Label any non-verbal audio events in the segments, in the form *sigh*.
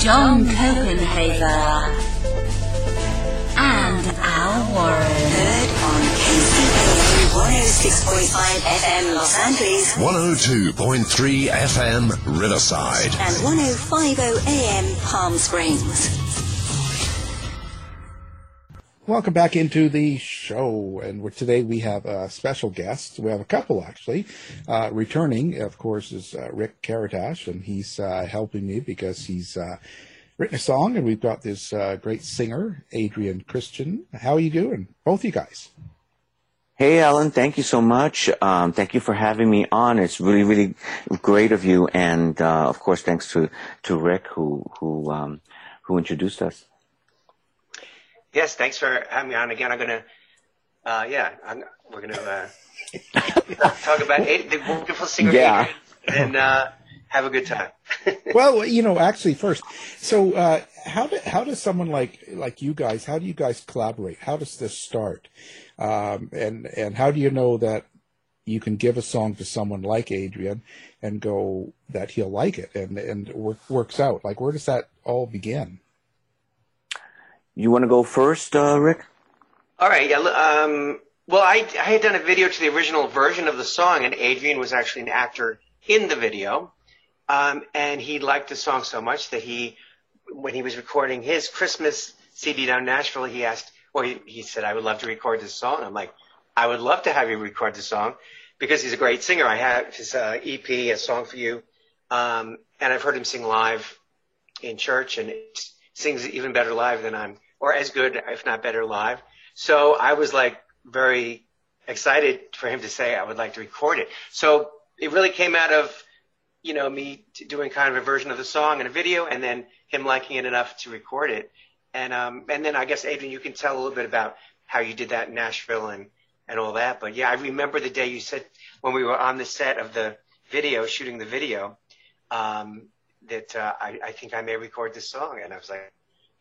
John Copenhaver, and Al Warren. Heard on KCAA 106.5 FM Los Angeles 102.3 FM Riverside. and 105.0 AM Palm Springs. Welcome back into the show, and we're, today we have a special guest. We have a couple actually. Uh, returning, of course, is uh, Rick Karatash, and he's uh, helping me because he's uh, written a song, and we've got this uh, great singer, Adrian Christian. How are you doing, both you guys? Hey, Alan, thank you so much. Um, thank you for having me on. It's really, really great of you, and uh, of course, thanks to to Rick who who um, who introduced us. Yes, thanks for having me on again. I'm gonna, uh, yeah, I'm, we're gonna uh, talk about eight, the wonderful singer Yeah. Adrian, and uh, have a good time. *laughs* well, you know, actually, first, so uh, how do, how does someone like like you guys? How do you guys collaborate? How does this start? Um, and and how do you know that you can give a song to someone like Adrian and go that he'll like it and and work, works out? Like, where does that all begin? You want to go first, uh, Rick? All right, yeah. Um, well, I, I had done a video to the original version of the song, and Adrian was actually an actor in the video. Um, and he liked the song so much that he, when he was recording his Christmas CD down in Nashville, he asked, or he, he said, I would love to record this song. I'm like, I would love to have you record the song because he's a great singer. I have his uh, EP, A Song for You, um, and I've heard him sing live in church, and it sings even better live than I'm, or as good, if not better live. So I was like very excited for him to say I would like to record it. So it really came out of, you know, me doing kind of a version of the song and a video, and then him liking it enough to record it. And um, and then I guess Adrian, you can tell a little bit about how you did that in Nashville and and all that. But yeah, I remember the day you said when we were on the set of the video, shooting the video, um, that uh, I, I think I may record this song, and I was like,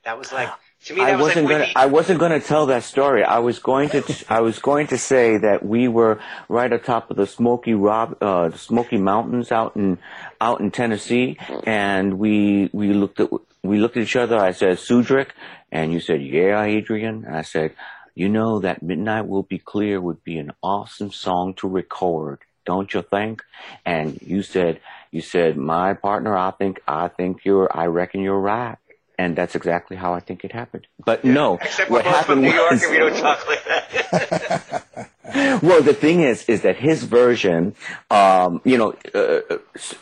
that was like *sighs* to me that I was wasn't like gonna. I wasn't gonna tell that story. I was going to. *laughs* I was going to say that we were right atop of the Smoky Rob, uh, the Smoky Mountains out in out in Tennessee, and we we looked at we looked at each other. I said, Sudrick, and you said, Yeah, Adrian. And I said, You know that Midnight Will Be Clear would be an awesome song to record, don't you think? And you said, You said, My partner, I think, I think you're, I reckon you're right. And that's exactly how I think it happened. But no, Except what we're from happened New York was, and we don't talk like that. *laughs* well, the thing is, is that his version, um, you know, uh,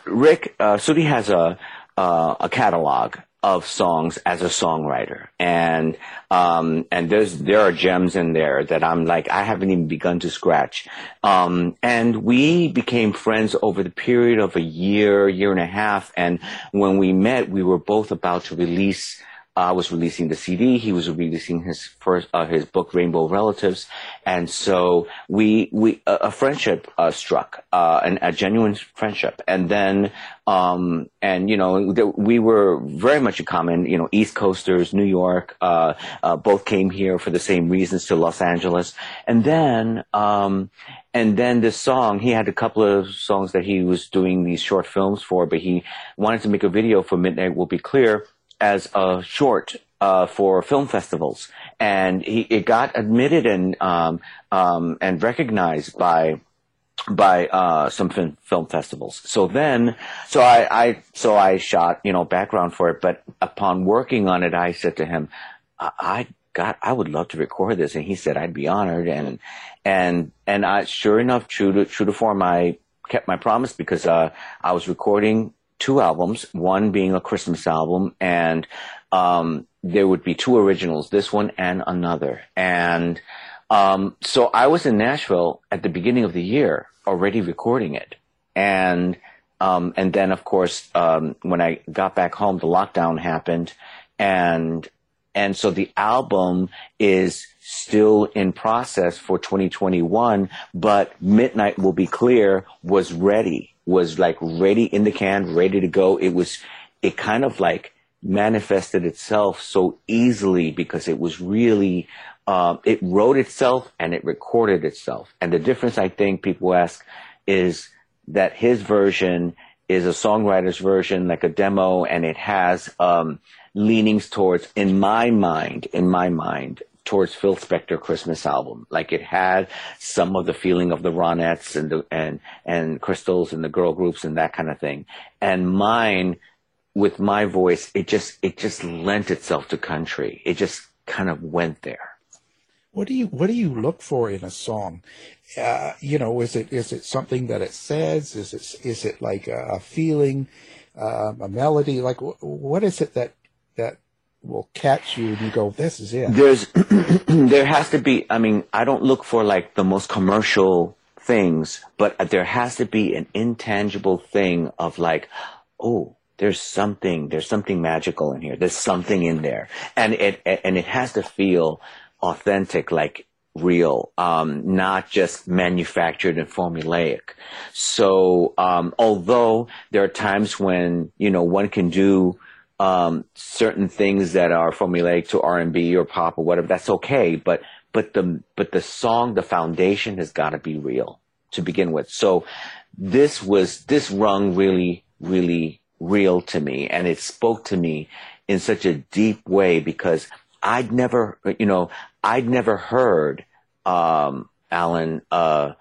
Rick uh, Sudi has a uh, a catalog, of songs as a songwriter. And, um, and there's, there are gems in there that I'm like, I haven't even begun to scratch. Um, and we became friends over the period of a year, year and a half. And when we met, we were both about to release I was releasing the CD. He was releasing his first uh, his book Rainbow Relatives, and so we we a, a friendship uh, struck, uh, an, a genuine friendship, and then um, and you know we were very much in common. You know, East Coasters, New York, uh, uh, both came here for the same reasons to Los Angeles, and then. Um, and then this song, he had a couple of songs that he was doing these short films for, but he wanted to make a video for Midnight Will Be Clear as a short uh, for film festivals, and he it got admitted and um, um, and recognized by by uh, some film, film festivals. So then, so I, I so I shot you know background for it, but upon working on it, I said to him, I, I got I would love to record this, and he said I'd be honored, and and and I sure enough, true to true to form, I kept my promise because uh, I was recording two albums, one being a Christmas album, and um, there would be two originals, this one and another. And um, so I was in Nashville at the beginning of the year already recording it. And um, and then, of course, um, when I got back home, the lockdown happened, and and so the album is still in process for 2021. But Midnight Will Be Clear was ready was like ready in the can, ready to go. It was, it kind of like manifested itself so easily because it was really, um, it wrote itself and it recorded itself. And the difference I think people ask is that his version is a songwriter's version, like a demo, and it has, um, leanings towards, in my mind, in my mind, towards Phil Spector Christmas album. Like it had some of the feeling of the Ronettes and the, and, and Crystals and the girl groups and that kind of thing. And mine, with my voice, it just, it just lent itself to country. It just kind of went there. What do you, what do you look for in a song? Uh, you know, is it, is it something that it says? Is it, is it like a, feeling, um, a melody? Like what is it that, that will catch you and you go, this is it. There's, *clears throat* there has to be, I mean, I don't look for like the most commercial things, but there has to be an intangible thing of like, oh, there's something, there's something magical in here. There's something in there. And it, and it has to feel authentic, like real, um, not just manufactured and formulaic. So, um, although there are times when, you know, one can do, um, certain things that are formulaic to R&B or pop or whatever, that's okay. But, but the, but the song, the foundation has got to be real to begin with. So this was, this rung really, really real to me and it spoke to me in such a deep way because I'd never, you know, I'd never heard, um, Alan, uh,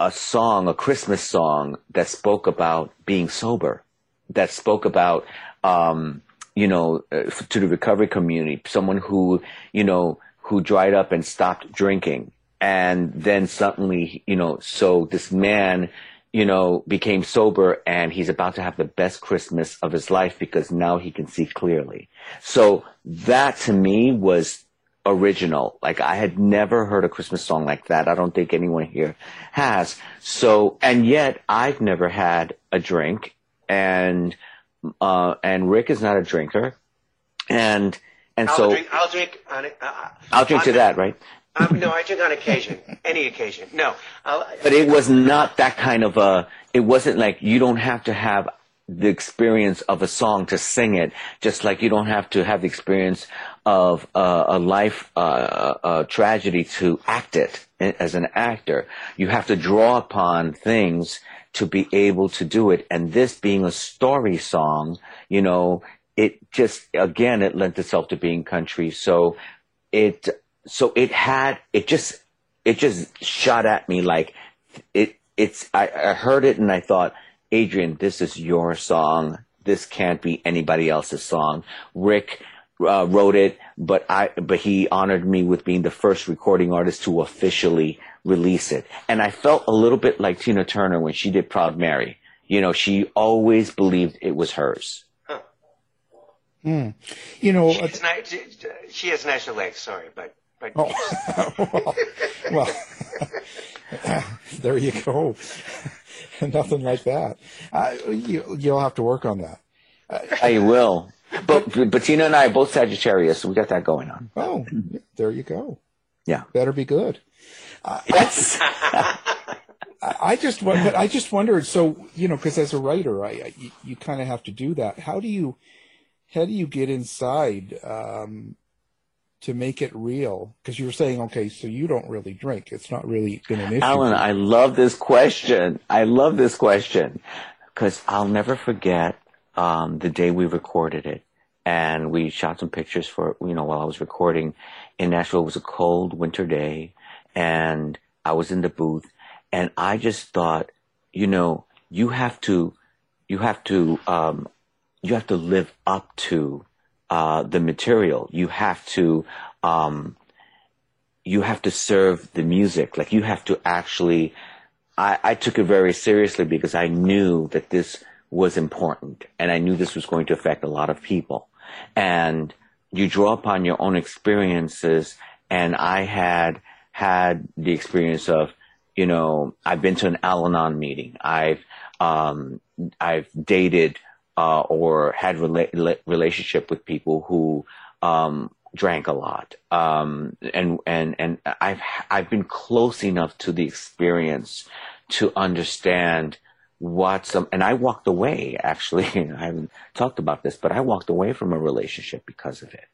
a song, a Christmas song that spoke about being sober, that spoke about um, you know, uh, to the recovery community, someone who, you know, who dried up and stopped drinking. And then suddenly, you know, so this man, you know, became sober and he's about to have the best Christmas of his life because now he can see clearly. So that to me was original. Like I had never heard a Christmas song like that. I don't think anyone here has. So, and yet I've never had a drink and, uh, and Rick is not a drinker, and and I'll so drink, I'll drink on it. Uh, I'll drink to that, right? Um, no, I drink on occasion, any occasion. No, I'll, but it was not that kind of a. It wasn't like you don't have to have the experience of a song to sing it, just like you don't have to have the experience of uh, a life uh, a tragedy to act it as an actor. You have to draw upon things to be able to do it. And this being a story song, you know, it just, again, it lent itself to being country. So it, so it had, it just, it just shot at me like it, it's, I, I heard it and I thought, Adrian, this is your song. This can't be anybody else's song. Rick, uh, wrote it, but I, but he honored me with being the first recording artist to officially release it. And I felt a little bit like Tina Turner when she did Proud Mary. You know, she always believed it was hers. Mm. You know, she, has ni- she has nicer legs. Sorry, but but. Oh, *laughs* well, well *laughs* there you go. *laughs* Nothing like that. Uh, you, you'll have to work on that. I will. But Bettina and I are both Sagittarius, so we got that going on. Oh, there you go. Yeah. Better be good. Uh, yes. *laughs* I just, but I just wondered. So you know, because as a writer, I, I you, you kind of have to do that. How do you, how do you get inside um, to make it real? Because you were saying, okay, so you don't really drink. It's not really been an issue. Alan, I love this question. I love this question because I'll never forget um, the day we recorded it. And we shot some pictures for, you know, while I was recording in Nashville. It was a cold winter day and I was in the booth and I just thought, you know, you have to, you have to, um, you have to live up to, uh, the material. You have to, um, you have to serve the music. Like you have to actually, I, I took it very seriously because I knew that this was important and I knew this was going to affect a lot of people and you draw upon your own experiences. And I had had the experience of, you know, I've been to an Al-Anon meeting. I've, um, I've dated, uh, or had rela- relationship with people who, um, drank a lot. Um, and, and, and I've, I've been close enough to the experience to understand what some, and I walked away actually, *laughs* I haven't talked about this, but I walked away from a relationship because of it.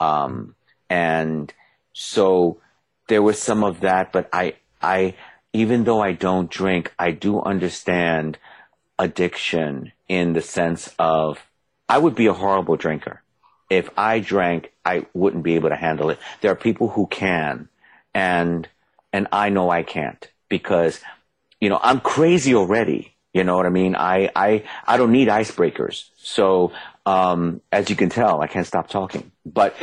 Um, and so there was some of that, but I, I, even though I don't drink, I do understand addiction in the sense of I would be a horrible drinker. If I drank, I wouldn't be able to handle it. There are people who can, and, and I know I can't because, you know, I'm crazy already. You know what I mean? I, I, I don't need icebreakers. So, um, as you can tell, I can't stop talking, but,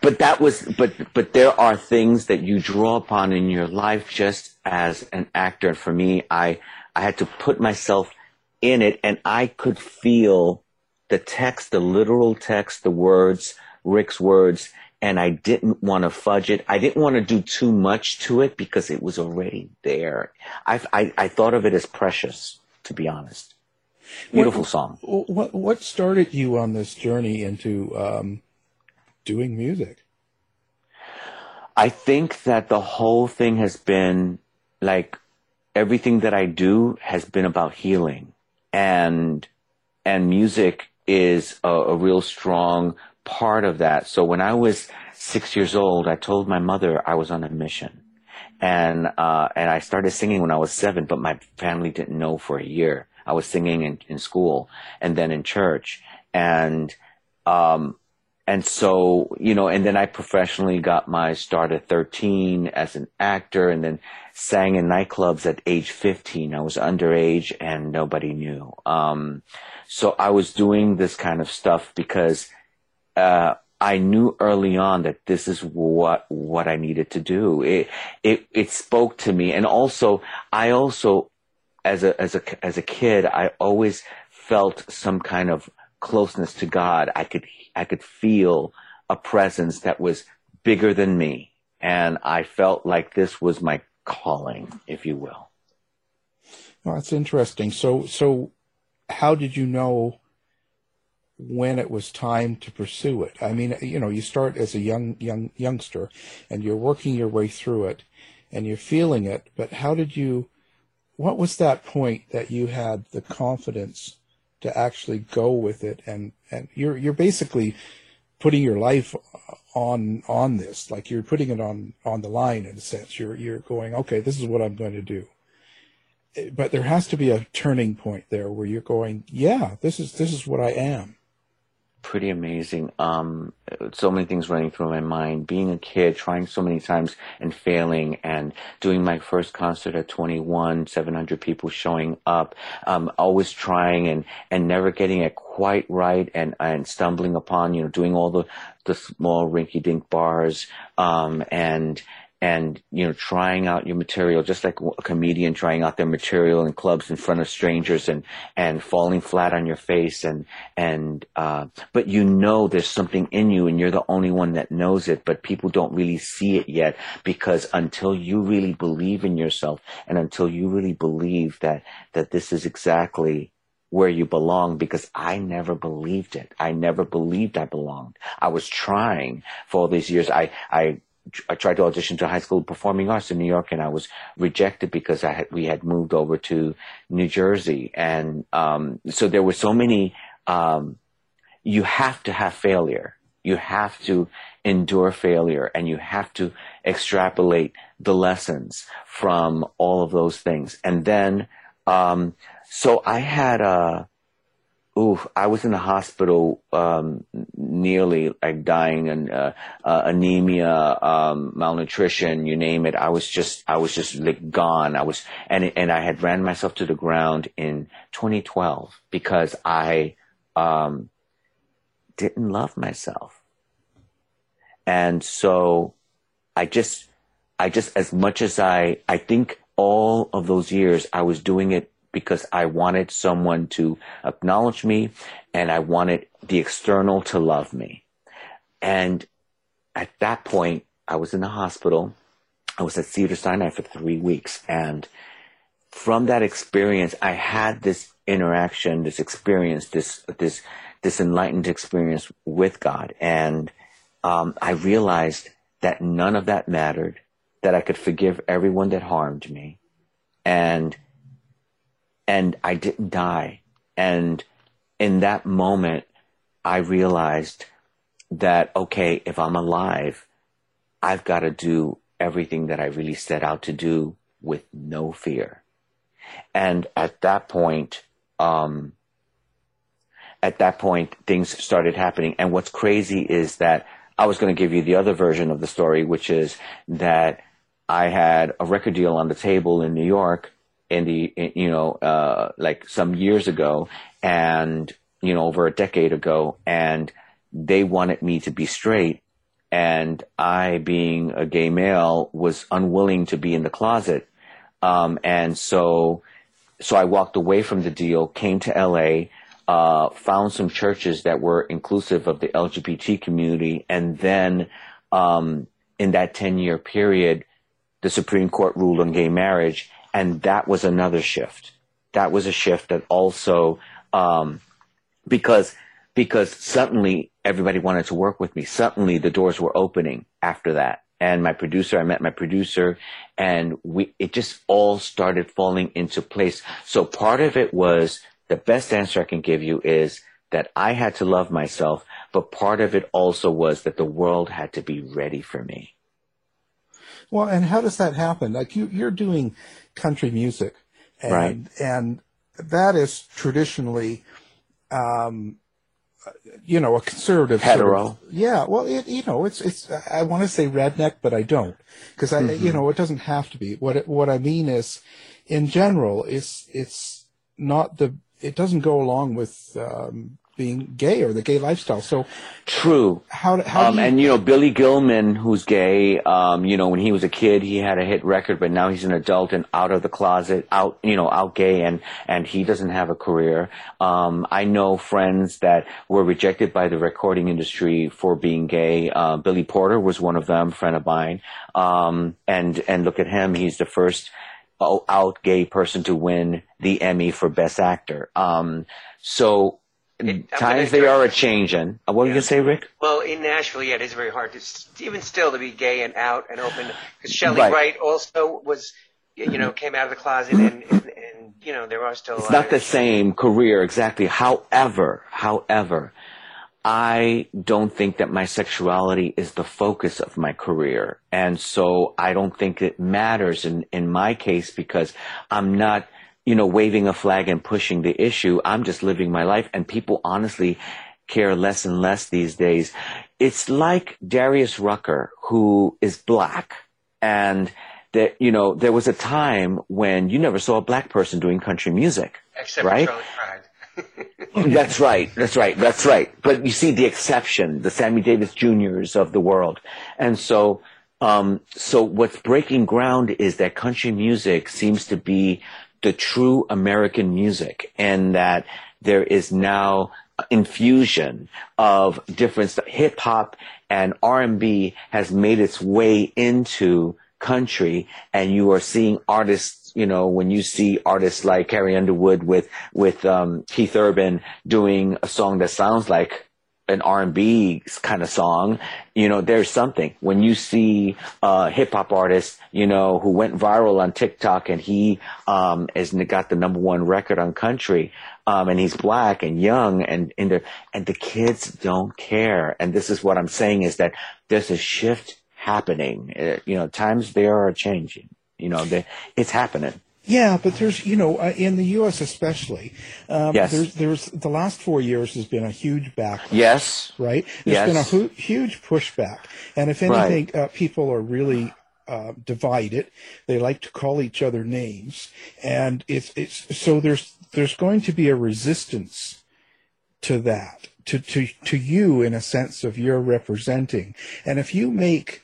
but that was, but, but there are things that you draw upon in your life just as an actor. For me, I, I had to put myself in it and I could feel the text, the literal text, the words, Rick's words, and I didn't want to fudge it. I didn't want to do too much to it because it was already there. I, I, I thought of it as precious, to be honest. Beautiful what, song. What, what started you on this journey into um, doing music? I think that the whole thing has been like everything that I do has been about healing and, and music is a, a real strong part of that. So when I was six years old, I told my mother I was on a mission. And, uh, and I started singing when I was seven, but my family didn't know for a year. I was singing in, in school and then in church. And, um, and so, you know, and then I professionally got my start at 13 as an actor and then sang in nightclubs at age 15. I was underage and nobody knew. Um, so I was doing this kind of stuff because uh, I knew early on that this is what what I needed to do. It it it spoke to me, and also I also as a as a as a kid I always felt some kind of closeness to God. I could I could feel a presence that was bigger than me, and I felt like this was my calling, if you will. Well, that's interesting. So so how did you know? when it was time to pursue it. I mean, you know, you start as a young young youngster and you're working your way through it and you're feeling it, but how did you what was that point that you had the confidence to actually go with it. And and you're you're basically putting your life on on this. Like you're putting it on on the line in a sense. You're you're going okay this is what I'm going to do. But there has to be a turning point there where you're going yeah this is this is what I am pretty amazing. Um, so many things running through my mind. Being a kid, trying so many times and failing, and doing my first concert at 21, 700 people showing up. Um, always trying and and never getting it quite right, and and stumbling upon, you know, doing all the the small rinky-dink bars, um, and and you know trying out your material just like a comedian trying out their material in clubs in front of strangers and and falling flat on your face and and uh but you know there's something in you and you're the only one that knows it but people don't really see it yet because until you really believe in yourself and until you really believe that that this is exactly where you belong because I never believed it. I never believed I belonged. I was trying for all these years. I, I I tried to audition to high school performing arts in New York, and I was rejected because I had we had moved over to New Jersey, and um, so there were so many. Um, you have to have failure. You have to endure failure, and you have to extrapolate the lessons from all of those things. And then, um, so I had a ooh, I was in the hospital, um, nearly like dying and, uh, uh, anemia, um, malnutrition, you name it. I was just, I was just like gone. I was, and, and I had ran myself to the ground in 2012 because I, um, didn't love myself. And so I just, I just, as much as I, I think all of those years I was doing it because I wanted someone to acknowledge me and I wanted the external to love me. And at that point, I was in the hospital. I was at Cedar Sinai for three weeks. And from that experience, I had this interaction, this experience, this, this, this enlightened experience with God. And, um, I realized that none of that mattered, that I could forgive everyone that harmed me. And and I didn't die. And in that moment, I realized that, okay, if I'm alive, I've got to do everything that I really set out to do with no fear. And at that point, um, at that point, things started happening. And what's crazy is that I was going to give you the other version of the story, which is that I had a record deal on the table in New York in the you know uh, like some years ago and you know over a decade ago and they wanted me to be straight. And I being a gay male was unwilling to be in the closet. Um, and so so I walked away from the deal came to LA uh, found some churches that were inclusive of the LGBT community. And then um, in that 10 year period the Supreme Court ruled on gay marriage and that was another shift. That was a shift that also, um, because, because suddenly everybody wanted to work with me. Suddenly the doors were opening after that. And my producer, I met my producer and we, it just all started falling into place. So part of it was the best answer I can give you is that I had to love myself, but part of it also was that the world had to be ready for me. Well, and how does that happen? Like you, you're doing country music, and right. and that is traditionally, um, you know, a conservative hetero. Sort of, yeah, well, it you know, it's it's I want to say redneck, but I don't because I mm-hmm. you know it doesn't have to be. What it, what I mean is, in general, it's it's not the it doesn't go along with um, being gay or the gay lifestyle. So true. How, how um, you... and you know Billy Gilman, who's gay. Um, you know when he was a kid, he had a hit record, but now he's an adult and out of the closet, out you know out gay, and and he doesn't have a career. Um, I know friends that were rejected by the recording industry for being gay. Uh, Billy Porter was one of them, friend of mine. Um, and and look at him, he's the first out gay person to win the Emmy for Best Actor. Um, so it, times they are a changing. Uh, what yeah. were you gonna say, Rick? Well, in Nashville, yeah, it is very hard to even still to be gay and out and open. Because Chely right. Wright also was, you know, came out of the closet and, and, and you know there are still. It's not the same career exactly. However, however, I don't think that my sexuality is the focus of my career, and so I don't think it matters in in my case because I'm not you know, waving a flag and pushing the issue. I'm just living my life and people honestly care less and less these days. It's like Darius Rucker, who is black and that, you know, there was a time when you never saw a black person doing country music. Except right? *laughs* that's right. That's right. That's right. But you see the exception, the Sammy Davis Juniors of the world. And so Um, so what's breaking ground is that country music seems to be the true American music and that there is now infusion of different hip hop and R&B has made its way into country and you are seeing artists you know when you see artists like Carrie Underwood with with um, Keith Urban doing a song that sounds like an R&B kind of song, you know, there's something. When you see a hip hop artist, you know, who went viral on TikTok and he um has got the number one record on country, um, and he's black and young and in there, and the kids don't care. And this is what I'm saying is that there's a shift happening. Uh, you know, times they are changing. You know, they, it's happening. Yeah, but there's, you know, uh, in the U.S. especially, um, Yes. there's, there's the last four years has been a huge backlash. Yes. Right. There's Yes. been a hu- huge pushback, and if Right. anything, uh, people are really uh, divided. They like to call each other names, and it's it's so there's there's going to be a resistance to that to to to you in a sense of you're representing, and if you make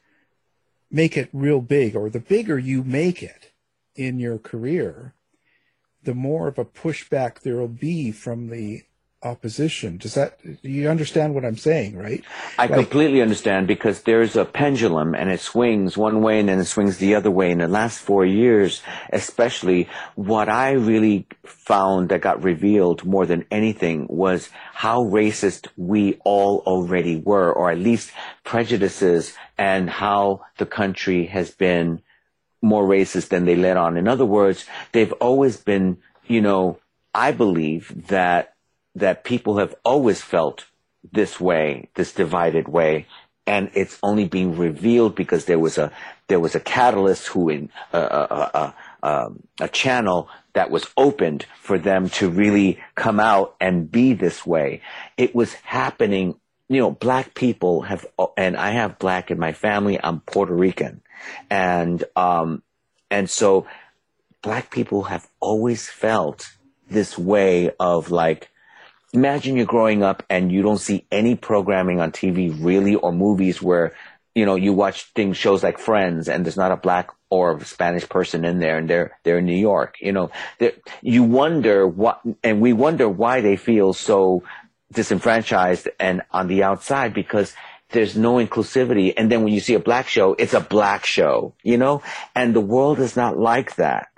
make it real big, or the bigger you make it in your career, the more of a pushback there will be from the opposition. Does that you understand what I'm saying, right? I Like- completely understand because there's a pendulum and it swings one way and then it swings the other way. In the last four years, especially, what I really found that got revealed more than anything was how racist we all already were, or at least prejudices and how the country has been more racist than they let on. In other words, they've always been, you know, I believe that that people have always felt this way, this divided way, and it's only being revealed because there was a there was a catalyst who in a a, a, a, a channel that was opened for them to really come out and be this way. It was happening. You know, black people have, and I have black in my family. I'm Puerto Rican, and um, and so black people have always felt this way of like imagine you're growing up and you don't see any programming on TV really or movies where you know you watch things shows like Friends and there's not a black or a Spanish person in there and they're they're in New York you know. You wonder what and we wonder why they feel so disenfranchised and on the outside because there's no inclusivity. And then when you see a black show it's a black show you know? And the world is not like that.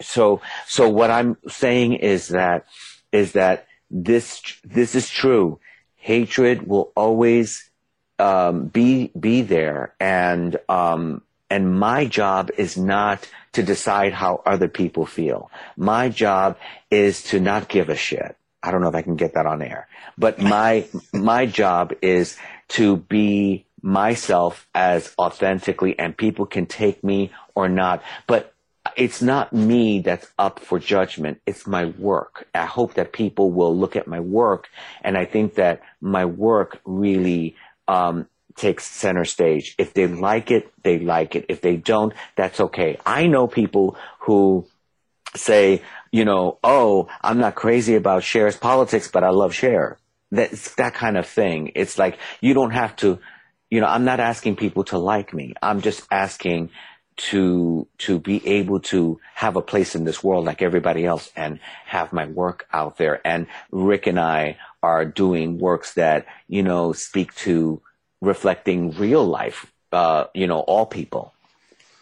So so what i'm saying is that is that this this is true. Hatred will always um, be be there. And um, and my job is not to decide how other people feel. My job is to not give a shit i don't know if i can get that on air but my my job is to be myself as authentically and people can take me or not but it's not me that's up for judgment. It's my work. I hope that people will look at my work, and I think that my work really um, takes center stage. If they like it, they like it. If they don't, that's okay. I know people who say, you know, oh, I'm not crazy about Cher's politics, but I love Cher. That's that kind of thing. It's like you don't have to, you know, I'm not asking people to like me. I'm just asking to to be able to have a place in this world like everybody else and have my work out there and Rick and I are doing works that you know speak to reflecting real life uh you know all people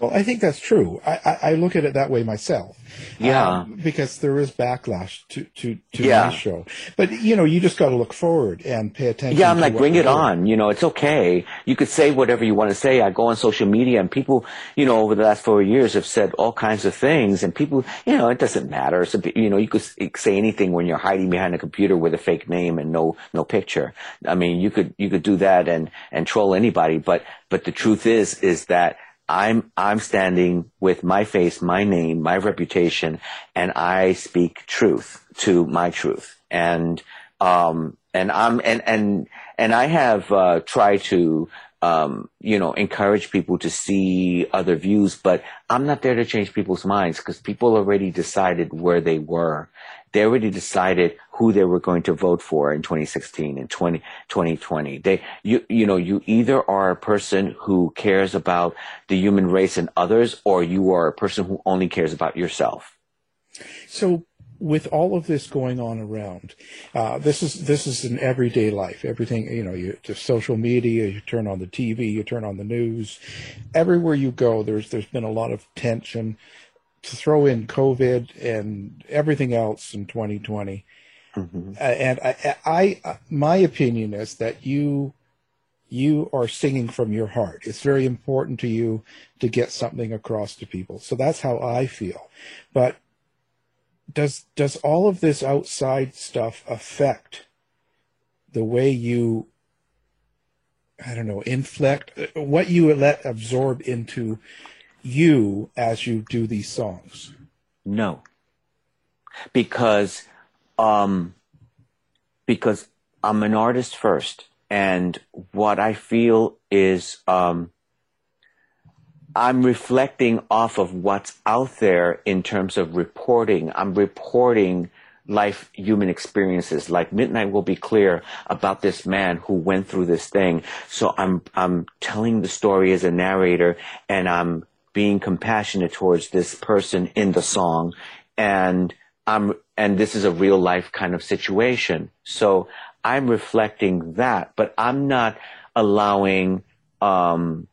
Well, I think that's true. I, I, I look at it that way myself. Yeah. Um, because there is backlash to, to, to Yeah. my show. But, you know, you just got to look forward and pay attention. Yeah, I'm like, bring it doing. on. You know, it's okay. You could say whatever you want to say. I go on social media and people, you know, over the last four years have said all kinds of things and people, you know, it doesn't matter. So, you know, you could say anything when you're hiding behind a computer with a fake name and no, no picture. I mean, you could, you could do that and, and troll anybody. But, but the truth is, is that I'm, I'm standing with my face, my name, my reputation, and I speak truth to my truth. And, um, and I'm, and, and, and I have, uh, tried to, um, you know, encourage people to see other views, but I'm not there to change people's minds because people already decided where they were. They already decided who they were going to vote for in 2016 and 20, 2020. They, you, you know, you either are a person who cares about the human race and others, or you are a person who only cares about yourself. So with all of this going on around, uh, this is this is an everyday life. Everything you know, you just social media. You turn on the TV, you turn on the news. Everywhere you go, there's there's been a lot of tension. To throw in COVID and everything else in 2020, mm-hmm. uh, and I, I, I, my opinion is that you you are singing from your heart. It's very important to you to get something across to people. So that's how I feel. But does does all of this outside stuff affect the way you I don't know, inflect what you let absorb into you as you do these songs? No. Because um because I'm an artist first and what I feel is um I'm reflecting off of what's out there in terms of reporting. I'm reporting life human experiences. Like midnight will be clear about this man who went through this thing. So i'm i'm telling the story as a narrator and i'm being compassionate towards this person in the song. And i'm and this is a real life kind of situation so i'm reflecting that but i'm not allowing um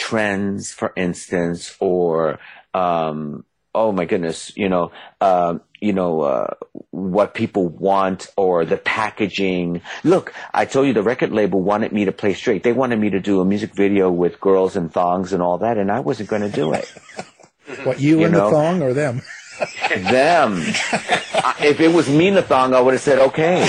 trends, for instance, or um, oh my goodness, you know, uh, you know, uh, what people want or the packaging. Look, I told you the record label wanted me to play straight. They wanted me to do a music video with girls and thongs and all that, and I wasn't going to do it. *laughs* what you, you in know? the thong or them? *laughs* them. if it was me thong, I would have said okay.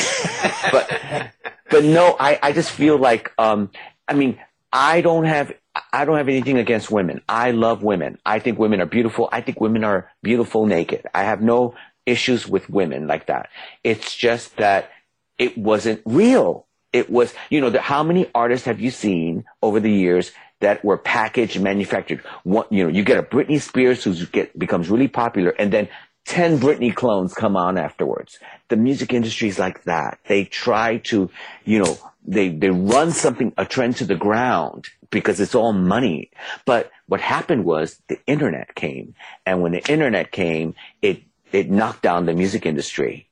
But but no, I I just feel like um, I mean I don't have I don't have anything against women. I love women. I think women are beautiful. I think women are beautiful naked. I have no issues with women like that. It's just that it wasn't real. It was, you know, the, how many artists have you seen over the years that were packaged and manufactured? One, you know, you get a Britney Spears who becomes really popular and then 10 Britney clones come on afterwards. The music industry is like that. They try to, you know, they, they run something, a trend to the ground because it's all money. But what happened was the internet came. And when the internet came, it, it knocked down the music industry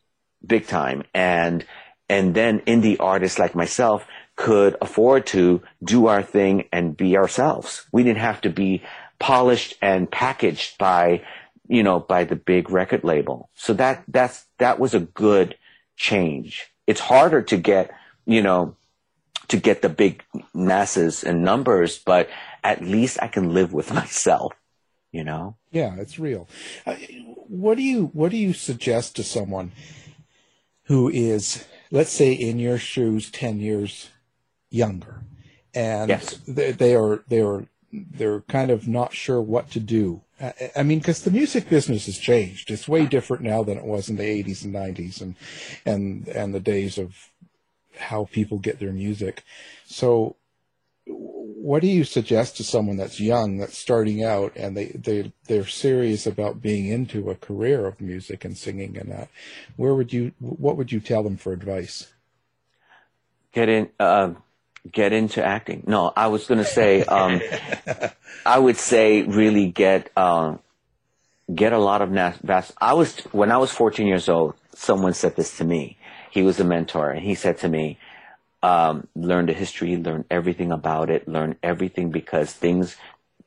big time. And, and then indie artists like myself could afford to do our thing and be ourselves. We didn't have to be polished and packaged by, you know, by the big record label. So that, that's, that was a good change. It's harder to get, you know, to get the big masses and numbers, but at least I can live with *laughs* myself, you know? Yeah, it's real. Uh, what do you, what do you suggest to someone who is, let's say in your shoes 10 years younger and yes. they, they are, they are, they're kind of not sure what to do. I mean, because the music business has changed. It's way different now than it was in the 80s and 90s and, and, and the days of how people get their music. So what do you suggest to someone that's young, that's starting out, and they they they're serious about being into a career of music and singing and that? Where would you what would you tell them for advice? Get in, uh, get into acting. No, I was going to say, um, *laughs* I would say really get uh, get a lot of vast. I was when I was 14 years old. Someone said this to me he was a mentor, and he said to me, um, "Learn the history, learn everything about it, learn everything because things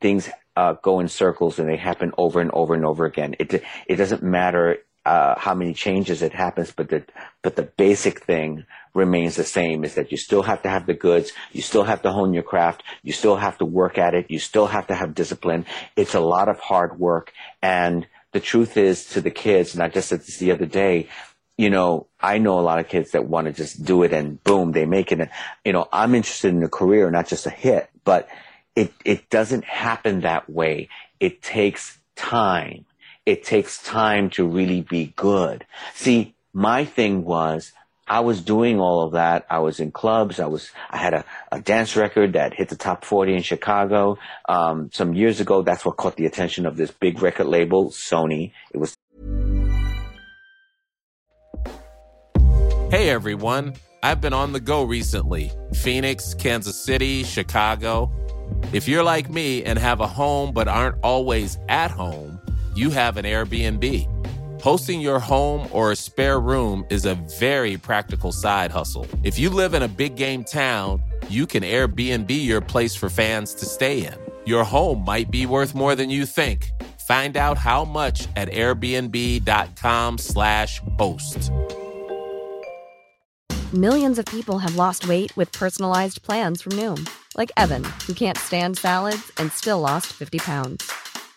things uh, go in circles and they happen over and over and over again. It it doesn't matter uh, how many changes it happens, but the but the basic thing remains the same: is that you still have to have the goods, you still have to hone your craft, you still have to work at it, you still have to have discipline. It's a lot of hard work, and the truth is to the kids, and I just said this the other day, you know, I know a lot of kids that want to just do it and boom, they make it. You know, I'm interested in a career, not just a hit, but it, it doesn't happen that way. It takes time. It takes time to really be good. See, my thing was I was doing all of that. I was in clubs. I was, I had a, a dance record that hit the top 40 in Chicago. Um, some years ago, that's what caught the attention of this big record label, Sony. It was. Hey everyone. I've been on the go recently Phoenix, Kansas City, Chicago. If you're like me and have a home but aren't always at home, you have an Airbnb. Hosting your home or a spare room is a very practical side hustle. If you live in a big game town, you can Airbnb your place for fans to stay in. Your home might be worth more than you think. Find out how much at airbnb.com/slash host. Millions of people have lost weight with personalized plans from Noom, like Evan, who can't stand salads and still lost 50 pounds.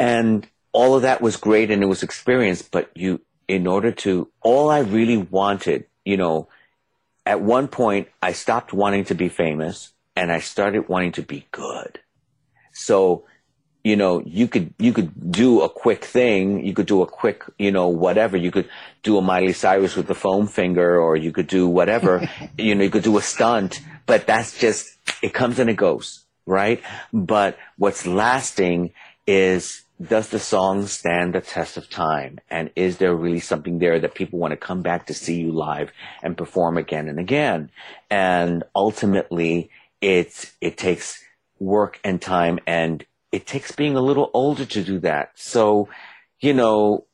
and all of that was great and it was experience, but you, in order to, all I really wanted, you know, at one point I stopped wanting to be famous and I started wanting to be good. So, you know, you could, you could do a quick thing. You could do a quick, you know, whatever. You could do a Miley Cyrus with the foam finger or you could do whatever. *laughs* you know, you could do a stunt, but that's just, it comes and it goes, right? But what's lasting is does the song stand the test of time? And is there really something there that people want to come back to see you live and perform again and again? And ultimately, it's, it takes work and time and it takes being a little older to do that. So, you know,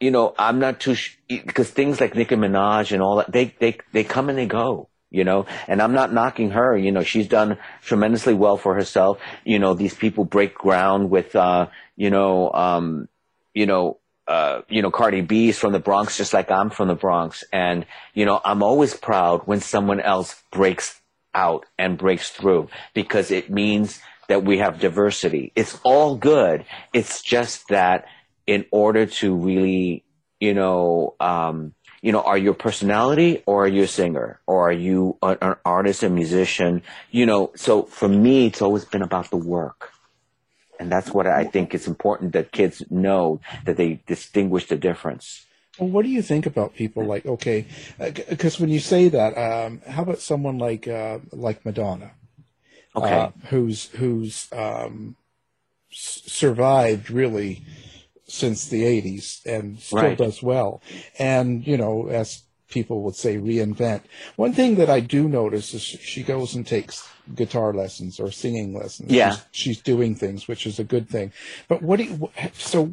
you know, I'm not too, sh- because things like Nicki Minaj and all that, they, they, they come and they go you know, and I'm not knocking her, you know, she's done tremendously well for herself. You know, these people break ground with, uh, you know, um, you know, uh, you know, Cardi B is from the Bronx, just like I'm from the Bronx. And, you know, I'm always proud when someone else breaks out and breaks through because it means that we have diversity. It's all good. It's just that in order to really, you know, um, you know, are you a personality or are you a singer or are you an, an artist, a musician? You know, so for me, it's always been about the work. And that's what I think it's important that kids know that they distinguish the difference. Well, what do you think about people like okay, because when you say that, um, how about someone like uh, like Madonna, okay, uh, who's who's um, s- survived really since the '80s and still Right. does well, and you know, as people would say, reinvent. One thing that I do notice is she goes and takes guitar lessons or singing lessons. Yeah. she's, she's doing things, which is a good thing. But what do you, so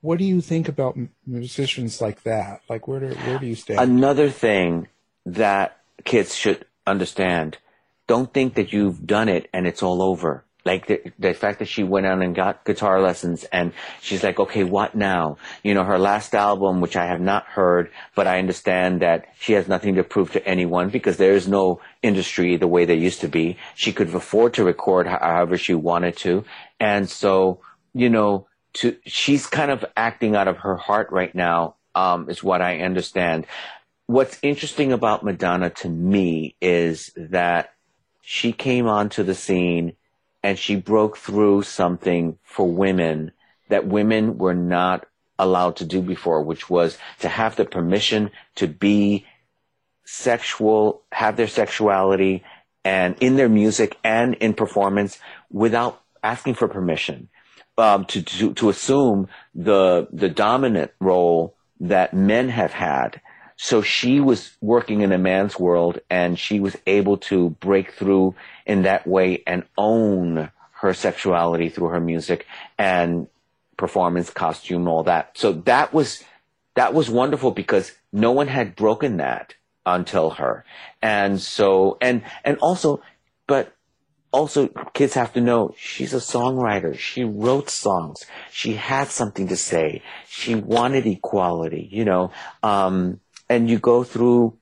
what do you think about musicians like that? Like, where do where do you stand? Another thing that kids should understand: don't think that you've done it and it's all over. Like the, the fact that she went out and got guitar lessons and she's like, okay, what now? You know, her last album, which I have not heard, but I understand that she has nothing to prove to anyone because there is no industry the way there used to be. She could afford to record however she wanted to. And so, you know, to, she's kind of acting out of her heart right now, um, is what I understand. What's interesting about Madonna to me is that she came onto the scene and she broke through something for women that women were not allowed to do before, which was to have the permission to be sexual, have their sexuality and in their music and in performance without asking for permission. Um, to, to, to assume the, the dominant role that men have had. So she was working in a man's world and she was able to break through in that way and own her sexuality through her music and performance, costume, all that. So that was, that was wonderful because no one had broken that until her. And so, and, and also, but also kids have to know she's a songwriter. She wrote songs. She had something to say. She wanted equality, you know, um, and you go through,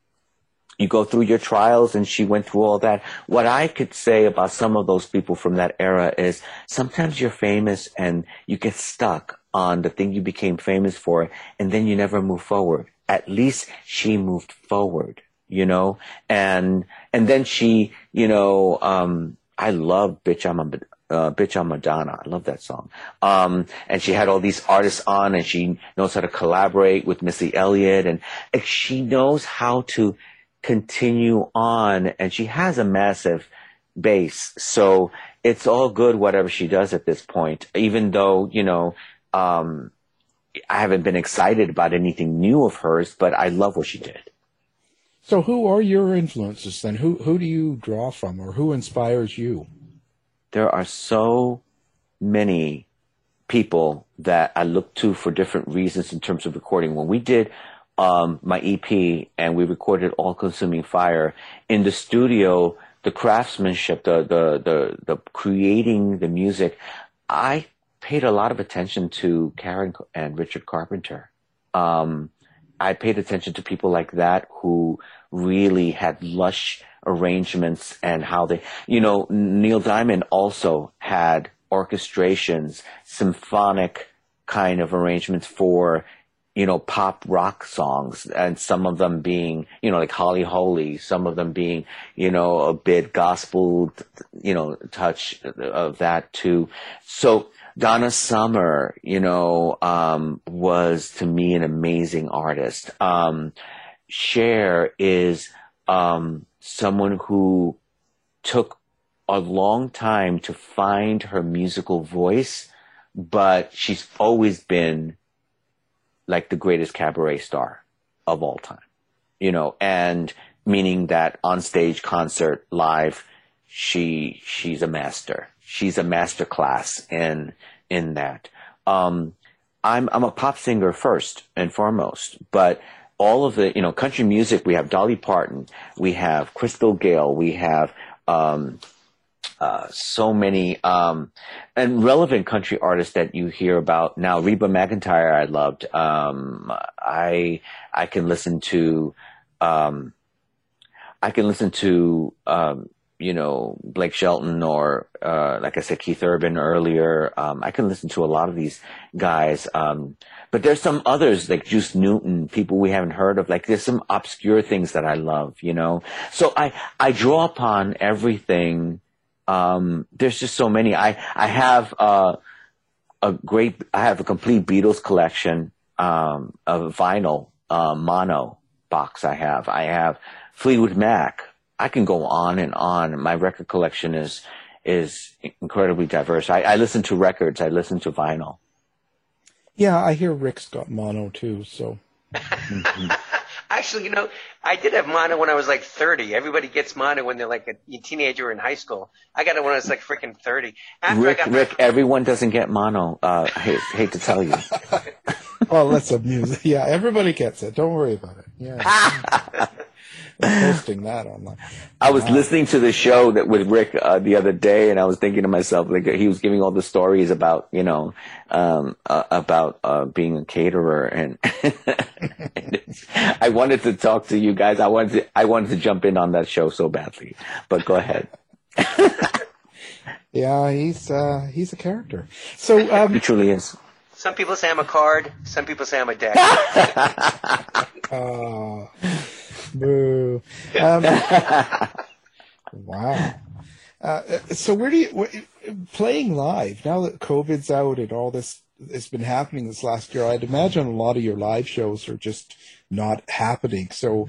you go through your trials and she went through all that. What I could say about some of those people from that era is sometimes you're famous and you get stuck on the thing you became famous for and then you never move forward. At least she moved forward, you know, and, and then she, you know, um, I love Bitch I'm a uh, Bitch I'm Madonna. I love that song. Um, and she had all these artists on and she knows how to collaborate with Missy Elliott and, and she knows how to continue on and she has a massive base. So it's all good whatever she does at this point, even though, you know, um, I haven't been excited about anything new of hers, but I love what she did. So, who are your influences then? Who who do you draw from, or who inspires you? There are so many people that I look to for different reasons in terms of recording. When we did um, my EP and we recorded All Consuming Fire in the studio, the craftsmanship, the the the the creating the music, I paid a lot of attention to Karen and Richard Carpenter. Um, I paid attention to people like that who really had lush arrangements and how they, you know, Neil Diamond also had orchestrations, symphonic kind of arrangements for, you know, pop rock songs and some of them being, you know, like Holly Holy, some of them being, you know, a bit gospel, you know, touch of that too. So Donna Summer, you know, um, was to me an amazing artist. Um, Cher is um, someone who took a long time to find her musical voice, but she's always been like the greatest cabaret star of all time, you know, and meaning that on stage, concert, live, she she's a master. She's a master class in in that. Um, I'm I'm a pop singer first and foremost, but all of the you know country music we have Dolly Parton, we have Crystal Gayle, we have um, uh, so many um, and relevant country artists that you hear about now. Reba McEntire, I loved. Um, I I can listen to um, I can listen to um, you know, Blake Shelton or, uh, like I said, Keith Urban earlier. Um, I can listen to a lot of these guys. Um, but there's some others like Juice Newton, people we haven't heard of. Like there's some obscure things that I love, you know? So I, I draw upon everything. Um, there's just so many. I, I have, uh, a great, I have a complete Beatles collection, um, of vinyl, uh, mono box I have. I have Fleetwood Mac. I can go on and on. My record collection is is incredibly diverse. I, I listen to records. I listen to vinyl. Yeah, I hear Rick's got mono too. So *laughs* Actually, you know, I did have mono when I was like 30. Everybody gets mono when they're like a teenager or in high school. I got it when I was like freaking 30. After Rick, I got Rick, everyone doesn't get mono. Uh, I hate, hate to tell you. *laughs* well, let's amuse. Yeah, everybody gets it. Don't worry about it. Yeah. *laughs* I'm posting that online. I was listening to the show that with Rick uh, the other day, and I was thinking to myself, like he was giving all the stories about, you know, um, uh, about uh, being a caterer, and, and *laughs* I wanted to talk to you guys. I wanted to, I wanted to jump in on that show so badly, but go ahead. *laughs* Yeah, he's uh, he's a character. So um, He truly is. Some people say I'm a card. Some people say I'm a deck. Oh, *laughs* boo. Um, *laughs* wow. Uh, so where do you playing live now that COVID's out and all this has been happening this last year? I'd imagine a lot of your live shows are just not happening. So,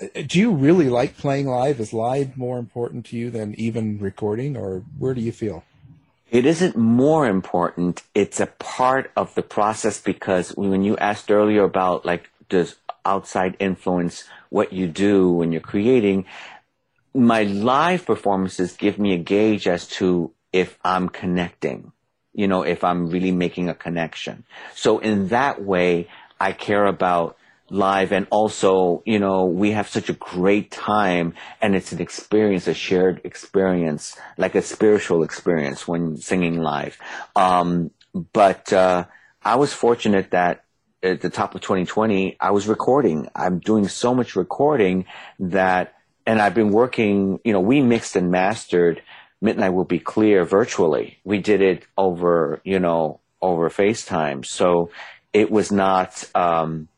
uh, do you really like playing live? Is live more important to you than even recording, or where do you feel? It isn't more important. It's a part of the process because when you asked earlier about like, does outside influence what you do when you're creating? My live performances give me a gauge as to if I'm connecting, you know, if I'm really making a connection. So in that way, I care about live and also, you know, we have such a great time and it's an experience, a shared experience, like a spiritual experience when singing live. Um, but, uh, I was fortunate that at the top of 2020, I was recording. I'm doing so much recording that, and I've been working, you know, we mixed and mastered Midnight Will Be Clear virtually. We did it over, you know, over FaceTime. So it was not, um,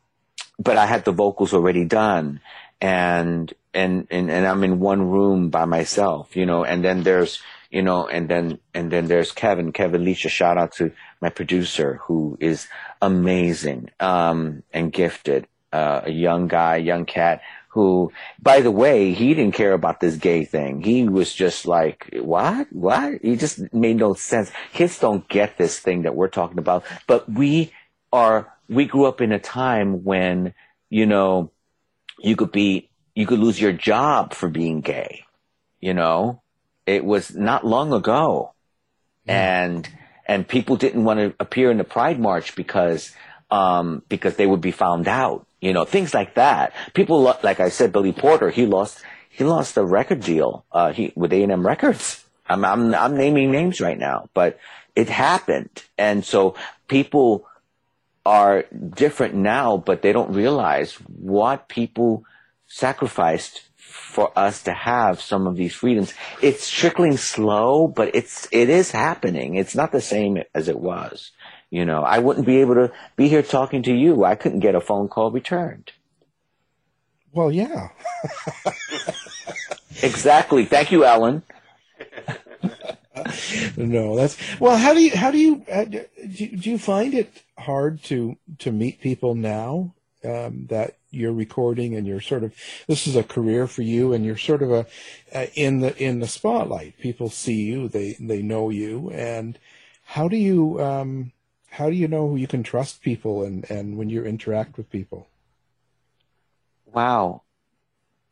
but I had the vocals already done and, and, and, and I'm in one room by myself, you know, and then there's, you know, and then, and then there's Kevin, Kevin Leach, a shout out to my producer who is amazing, um, and gifted, uh, a young guy, young cat who, by the way, he didn't care about this gay thing. He was just like, what? What? He just made no sense. Kids don't get this thing that we're talking about, but we are, we grew up in a time when, you know, you could be, you could lose your job for being gay. You know, it was not long ago. And, and people didn't want to appear in the Pride March because, um, because they would be found out. You know, things like that. People, lo- like I said, Billy Porter, he lost, he lost a record deal, uh, he, with A&M Records. I'm, I'm, I'm naming names right now, but it happened. And so people are different now, but they don't realize what people sacrificed for us to have some of these freedoms. It's trickling slow, but it's, it is happening. It's not the same as it was. You know, I wouldn't be able to be here talking to you. I couldn't get a phone call returned. Well, yeah. *laughs* Exactly. Thank you, Ellen. *laughs* no, that's well. How do you how do you uh, do, you- do you find it hard to to meet people now um, that you're recording and you're sort of this is a career for you and you're sort of a uh, in the in the spotlight. People see you, they they know you, and how do you um, how do you know who you can trust people and and when you interact with people? Wow.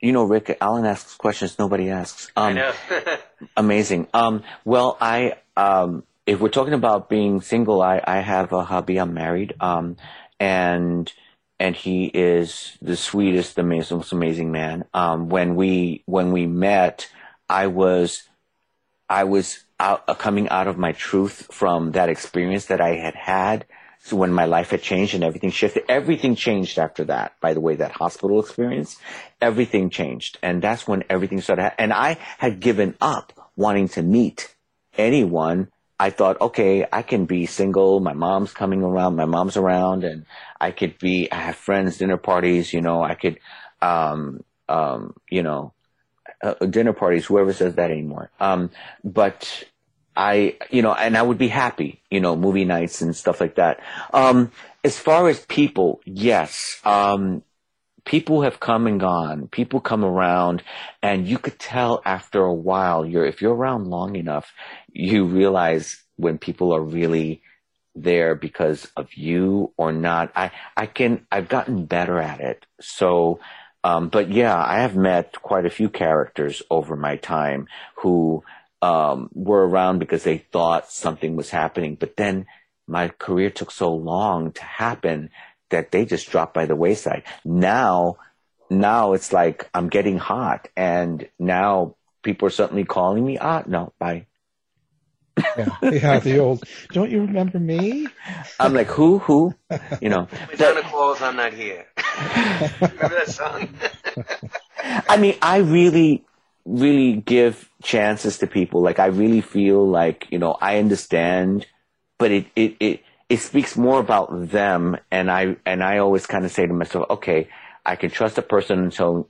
You know, Rick, Alan asks questions nobody asks. Um, I know. *laughs* Amazing. Um, well, I, um, if we're talking about being single, I, I have a hubby. I'm married. Um, and, and he is the sweetest, the most, most amazing man. Um, when we, when we met, I was, I was out, uh, coming out of my truth from that experience that I had had. So when my life had changed and everything shifted, everything changed after that. By the way, that hospital experience, everything changed. And that's when everything started. And I had given up wanting to meet anyone. I thought, okay, I can be single. My mom's coming around. My mom's around and I could be, I have friends, dinner parties, you know, I could, um, um, you know, uh, dinner parties, whoever says that anymore. Um, but I, you know, and I would be happy, you know, movie nights and stuff like that. Um, as far as people, yes, um, people have come and gone. People come around and you could tell after a while, you're, if you're around long enough, you realize when people are really, there because of you or not. I, I can, I've gotten better at it. So, um, but yeah, I have met quite a few characters over my time who, um, were around because they thought something was happening, but then my career took so long to happen that they just dropped by the wayside. Now, now it's like I'm getting hot and now people are suddenly calling me. Ah, no, bye. Yeah, yeah, the old. Don't you remember me? I'm like, who, who? You know. *laughs* Madonna calls, I'm not here. *laughs* remember that song? I mean, I really, really give chances to people. Like, I really feel like, you know, I understand, but it, it, it, it speaks more about them. And I, and I always kind of say to myself, okay, I can trust a person until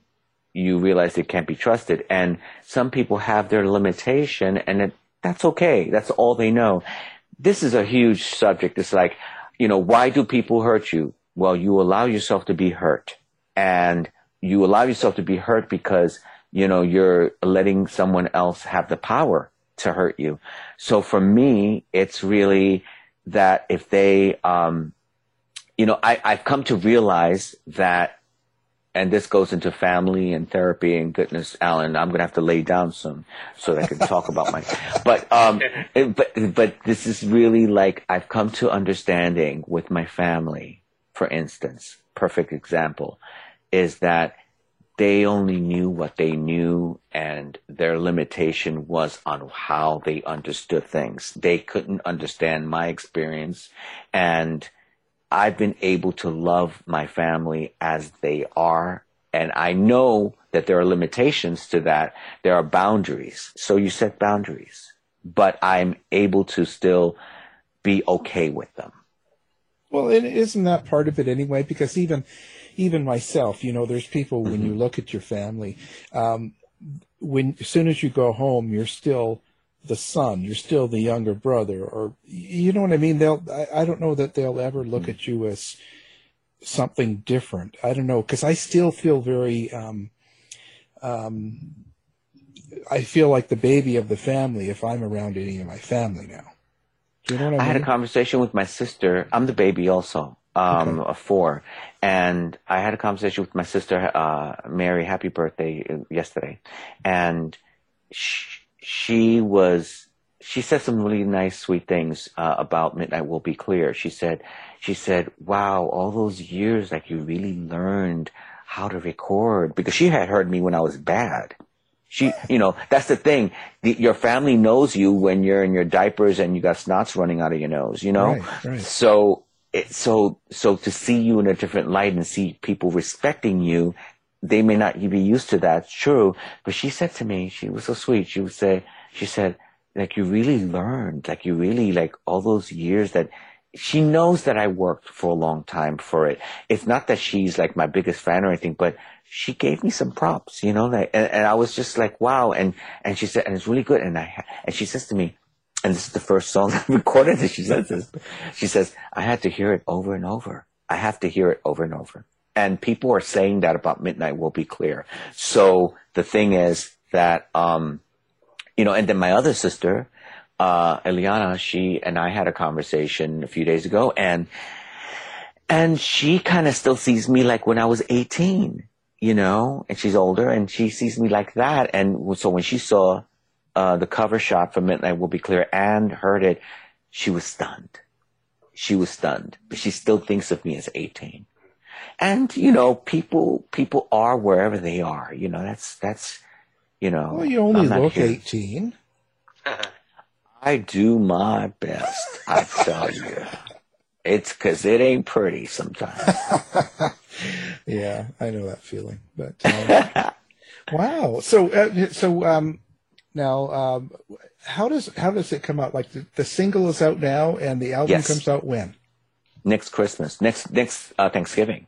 you realize it can't be trusted. And some people have their limitation and it, that's okay. That's all they know. This is a huge subject. It's like, you know, why do people hurt you? Well, you allow yourself to be hurt and you allow yourself to be hurt because, you know, you're letting someone else have the power to hurt you. So for me, it's really that if they, um, you know, I, I've come to realize that and this goes into family and therapy and goodness, Alan, I'm going to have to lay down soon so that I can talk about my, but, um, but, but this is really like I've come to understanding with my family, for instance, perfect example is that they only knew what they knew and their limitation was on how they understood things. They couldn't understand my experience and I've been able to love my family as they are. And I know that there are limitations to that. There are boundaries. So you set boundaries, but I'm able to still be okay with them. Well, is isn't that part of it anyway? Because even, even myself, you know, there's people when you look at your family, um, when as soon as you go home, you're still the son, you're still the younger brother, or you know what I mean. They'll, I, I don't know that they'll ever look at you as something different. I don't know because I still feel very, um, um, I feel like the baby of the family if I'm around any of my family now. Do you know what I, I mean? had a conversation with my sister. I'm the baby also, um, Okay. of four. And I had a conversation with my sister, uh, Mary, happy birthday uh, yesterday. And she, she was, she said some really nice, sweet things, uh, about Midnight Will Be Clear. She said, she said, wow, all those years, like you really learned how to record because she had heard me when I was bad. She, you know, that's the thing. The, your family knows you when you're in your diapers and you got snots running out of your nose, you know? Right, right. So, it, so, so to see you in a different light and see people respecting you, they may not be used to that. True. But she said to me, she was so sweet. She would say, she said, like you really learned, like you really, like all those years that she knows that I worked for a long time for it. It's not that she's like my biggest fan or anything, but she gave me some props, you know, like, and, and I was just like, wow. And, and she said, and it's really good. And I, and she says to me, and this is the first song *laughs* I recorded that she says this. She says, I had to hear it over and over. I have to hear it over and over. And people are saying that about Midnight will be clear. So the thing is that, um, you know, and then my other sister, uh, Eliana, she and I had a conversation a few days ago and, and she kind of still sees me like when I was 18, you know, and she's older and she sees me like that. And so when she saw, uh, the cover shot for Midnight Will Be Clear and heard it, she was stunned. She was stunned, but she still thinks of me as 18. And, you know, people, people are wherever they are, you know, that's, that's, you know. Well, you only look here- 18. *laughs* I do my best, I tell you. It's cause it ain't pretty sometimes. *laughs* Yeah, I know that feeling. But um, *laughs* wow. So uh, so um, now um, how does how does it come out? Like the, the single is out now, and the album Yes. comes out when? next Christmas, next, next, uh, Thanksgiving.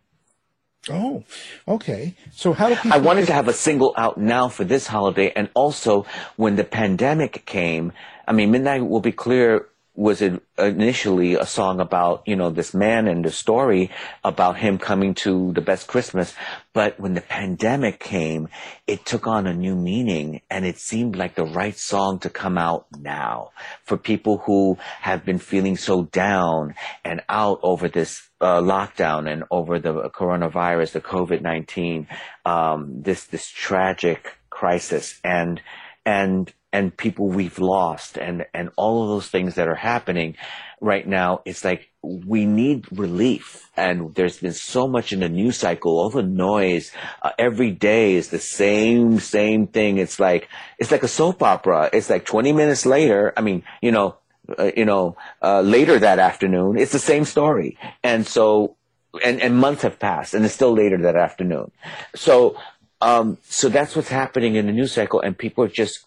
Oh, okay. So how do people? I wanted to have a single out now for this holiday, and also when the pandemic came. I mean, Midnight will be clear. was it initially a song about you know this man and the story about him coming to the best Christmas, but when the pandemic came, it took on a new meaning, and it seemed like the right song to come out now for people who have been feeling so down and out over this uh, lockdown and over the coronavirus, the COVID nineteen, um, this this tragic crisis, and and and people we've lost and, and all of those things that are happening right now, it's like we need relief. And there's been so much in the news cycle, all the noise, uh, every day is the same, same thing. It's like, it's like a soap opera. It's like 20 minutes later. I mean, you know, uh, you know, uh, later that afternoon, it's the same story. And so, and, and months have passed and it's still later that afternoon. So, um, so that's what's happening in the news cycle and people are just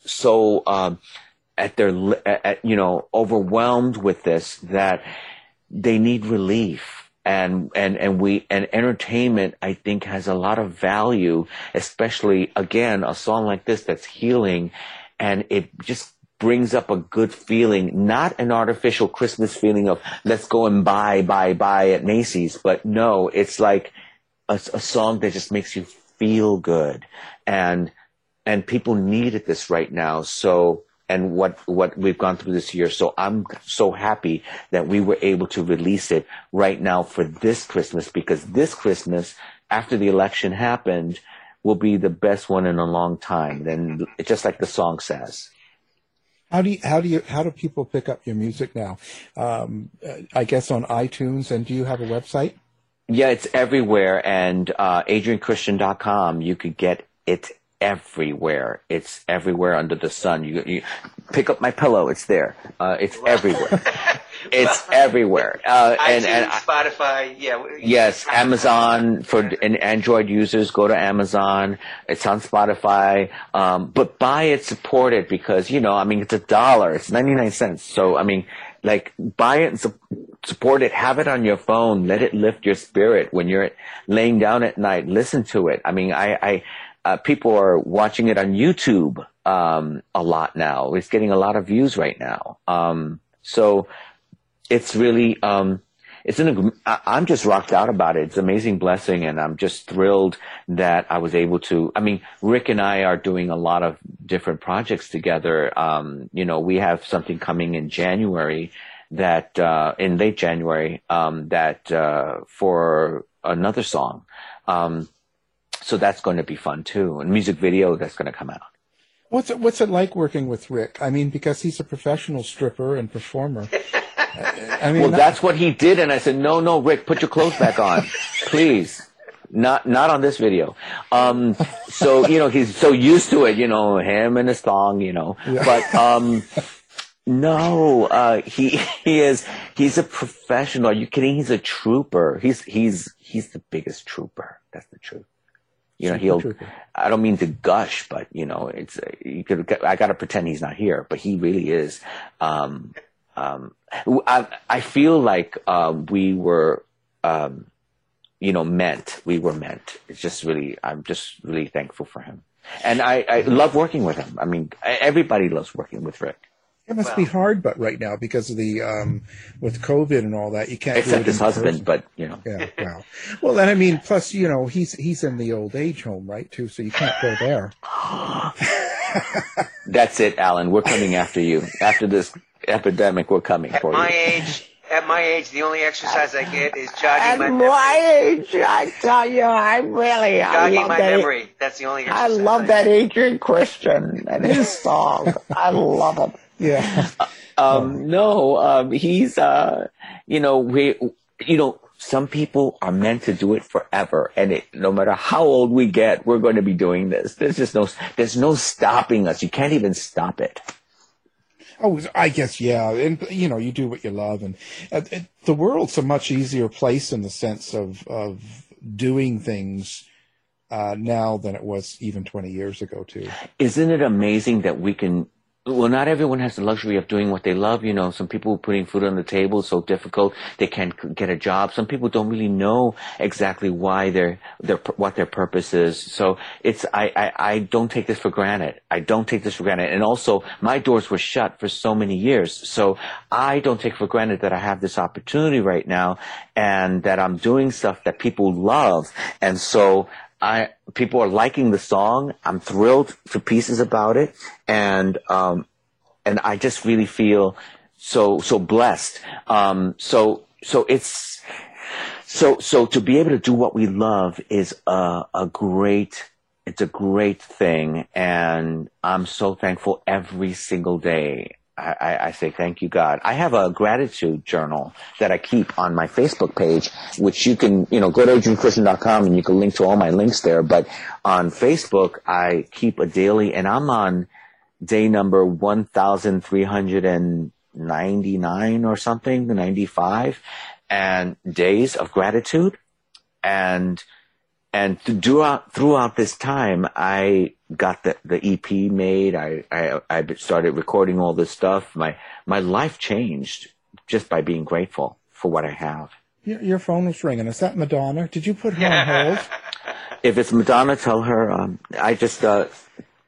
so um, at their at, you know overwhelmed with this that they need relief and and and we and entertainment I think has a lot of value especially again a song like this that's healing and it just brings up a good feeling not an artificial christmas feeling of let's go and buy buy buy at Macy's but no it's like a, a song that just makes you feel good and and people needed this right now. So, and what, what we've gone through this year. So I'm so happy that we were able to release it right now for this Christmas because this Christmas, after the election happened, will be the best one in a long time. And just like the song says. How do you, how do you, how do people pick up your music now? Um, I guess on iTunes and do you have a website? Yeah, it's everywhere. And, uh, adrianchristian.com, you could get it everywhere. It's everywhere under the sun. You, you pick up my pillow. It's there. Uh, it's everywhere. *laughs* it's well, everywhere. *laughs* Uh, and, and Spotify. Yeah. Yes. Amazon for an Android users. Go to Amazon. It's on Spotify. Um, but buy it, support it because, you know, I mean, it's a dollar. It's 99 cents. So, I mean, like buy it and su- support it. Have it on your phone. Let it lift your spirit when you're laying down at night. Listen to it. I mean, I, I, uh, people are watching it on YouTube um, a lot now. It's getting a lot of views right now. Um, so it's really um, it's an. I'm just rocked out about it. It's an amazing blessing, and I'm just thrilled that I was able to. I mean, Rick and I are doing a lot of different projects together. Um, you know, we have something coming in January that uh, in late January um, that uh, for another song. Um, so that's going to be fun too. And music video that's going to come out. What's it, what's it like working with Rick? I mean, because he's a professional stripper and performer. *laughs* I mean, well, that's what he did, and I said, no, no, Rick, put your clothes back on, *laughs* please. Not, not on this video. Um, so you know, he's so used to it, you know, him and his thong, you know. Yeah. But um, no, uh, he he is he's a professional. Are you kidding? He's a trooper. He's he's he's the biggest trooper. That's the truth you know, he'll, I don't mean to gush, but you know, it's, you could, I gotta pretend he's not here, but he really is. Um, um, I, I feel like, um, we were, um, you know, meant, we were meant. It's just really, I'm just really thankful for him. And I, I love working with him. I mean, everybody loves working with Rick. It must well, be hard, but right now because of the um, with COVID and all that, you can't. Except his husband, but you know. Yeah, well, well, and I mean, plus you know, he's he's in the old age home, right? Too, so you can't go there. *gasps* That's it, Alan. We're coming after you. After this epidemic, we're coming for you. at for my you. age, at my age, the only exercise I get is jogging at my memory. My age, I tell you, I really jogging I love my that, memory. That's the only exercise. I love that Adrian Christian and his song. I love it. Yeah. *laughs* Um, no, um, he's, uh, you know, we, you know, some people are meant to do it forever. And it, no matter how old we get, we're going to be doing this. There's just no, there's no stopping us. You can't even stop it. Oh, I guess, yeah. And, you know, you do what you love. And uh, it, the world's a much easier place in the sense of, of doing things uh, now than it was even 20 years ago, too. Isn't it amazing that we can well, not everyone has the luxury of doing what they love. You know, some people putting food on the table is so difficult they can't get a job. Some people don't really know exactly why their their what their purpose is. So it's I, I I don't take this for granted. I don't take this for granted. And also, my doors were shut for so many years. So I don't take for granted that I have this opportunity right now and that I'm doing stuff that people love. And so I people are liking the song. I'm thrilled to pieces about it, and um, and I just really feel so so blessed. Um, so so it's so so to be able to do what we love is a, a great it's a great thing, and I'm so thankful every single day. I, I, say thank you, God. I have a gratitude journal that I keep on my Facebook page, which you can, you know, go to adrianchristian.com and you can link to all my links there. But on Facebook, I keep a daily, and I'm on day number 1,399 or something, 95, and days of gratitude. And and throughout throughout this time, I got the, the EP made. I, I I started recording all this stuff. My my life changed just by being grateful for what I have. Your, your phone was ringing. Is that Madonna? Did you put her on *laughs* hold? If it's Madonna, tell her. Um, I just uh,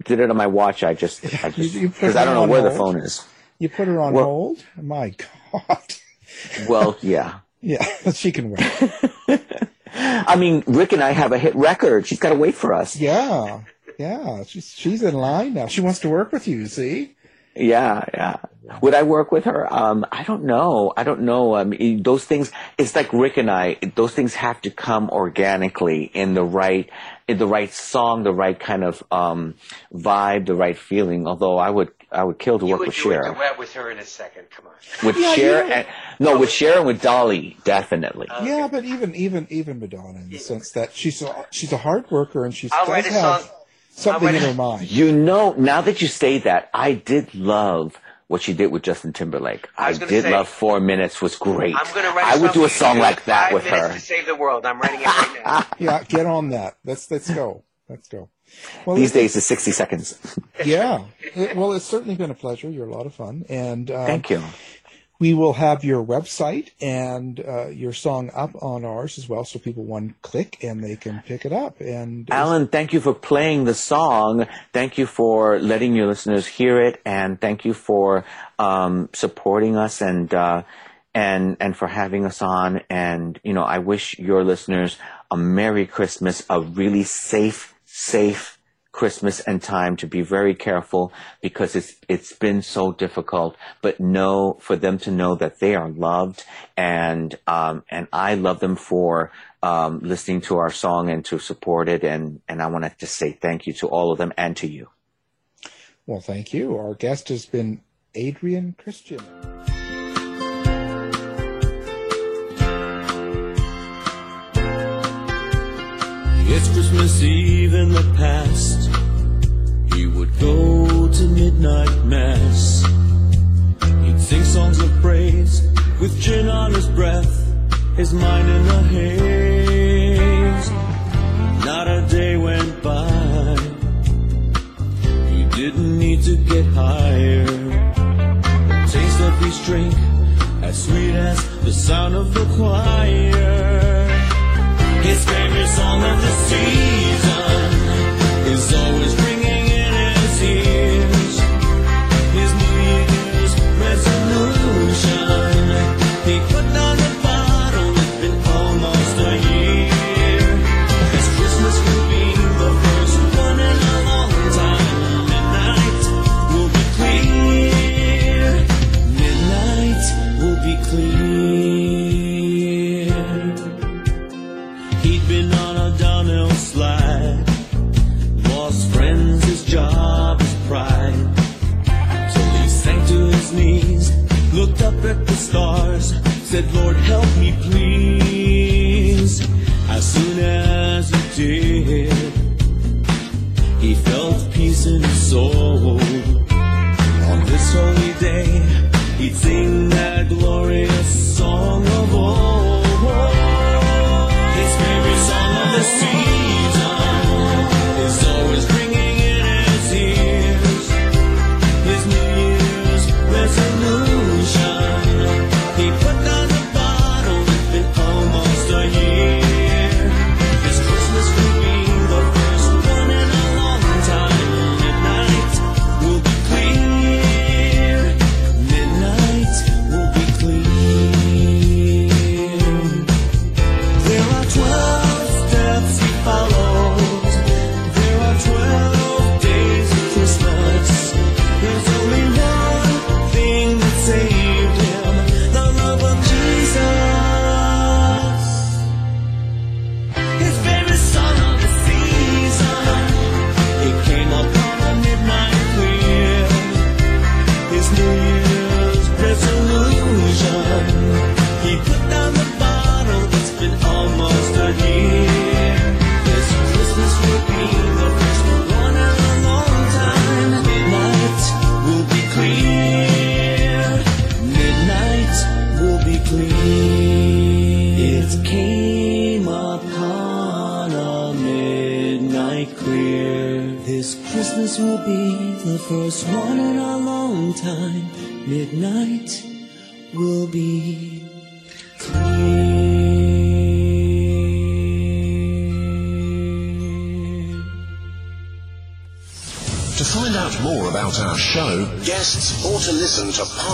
did it on my watch. I just I *laughs* You- just you because I her don't know on where the phone is. You put her on Well- hold? My *laughs* God. Well, yeah. Yeah, she can wait. I mean, Rick and I have a hit record. She's got to wait for us. Yeah, yeah. She's she's in line now. She wants to work with you. See? Yeah, yeah. Would I work with her? Um, I don't know. I don't know. I mean, those things. It's like Rick and I. Those things have to come organically in the right, in the right song, the right kind of um, vibe, the right feeling. Although I would, I would kill to You work would with do a Cher, duet with her in a second. Come on. *laughs* with Yeah, Cher, yeah. and no, with Cher and with Dolly, definitely. Yeah, but even even even Madonna, in the sense that she's a, she's a hard worker and she's I'll write a have song- something I'll in write her *laughs* mind. You know, now that you say that, I did love what she did with Justin Timberlake. I I, did say- love Four Minutes was great. I'm going to write. I would do a song like that Five with minutes her. to save the world. I'm writing it right now. *laughs* Yeah, get on that. Let's let's go. Let's go. Well, These days, it's 60 seconds. yeah. It- well, it's certainly been a pleasure. You're a lot of fun, and um, Thank you. We will have your website and uh, your song up on ours as well, so people one click and they can pick it up. And Alan, thank you for playing the song. Thank you for letting your listeners hear it, and thank you for um, supporting us and uh, and and for having us on. And you know, I wish your listeners a Merry Christmas, a really safe, safe Christmas and time to be very careful because it's it's been so difficult. But know for them to know that they are loved, and um, and I love them for um, listening to our song and to support it. And and I want to just say thank you to all of them and to you. well, thank you. Our guest has been Adrian Christian. It's Christmas Eve in the past. He would go to midnight mass. He'd sing songs of praise with gin on his breath, his mind in a haze. Not a day went by. He didn't need to get higher. The taste of his drink, as sweet as the sound of the choir. His favorite song of the season is always ringing said, Lord, help me, please. As soon as he did, he felt peace in his soul.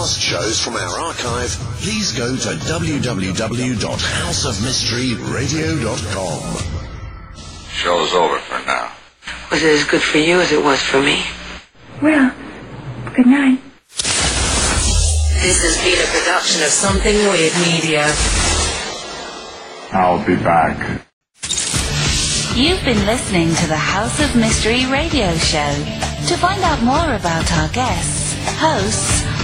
Past shows from our archive, please go to www.houseofmysteryradio.com. Show's over for now. Was it as good for you as it was for me? Well, good night. This has been a production of Something Weird Media. I'll be back. You've been listening to the House of Mystery radio show. To find out more about our guests, hosts,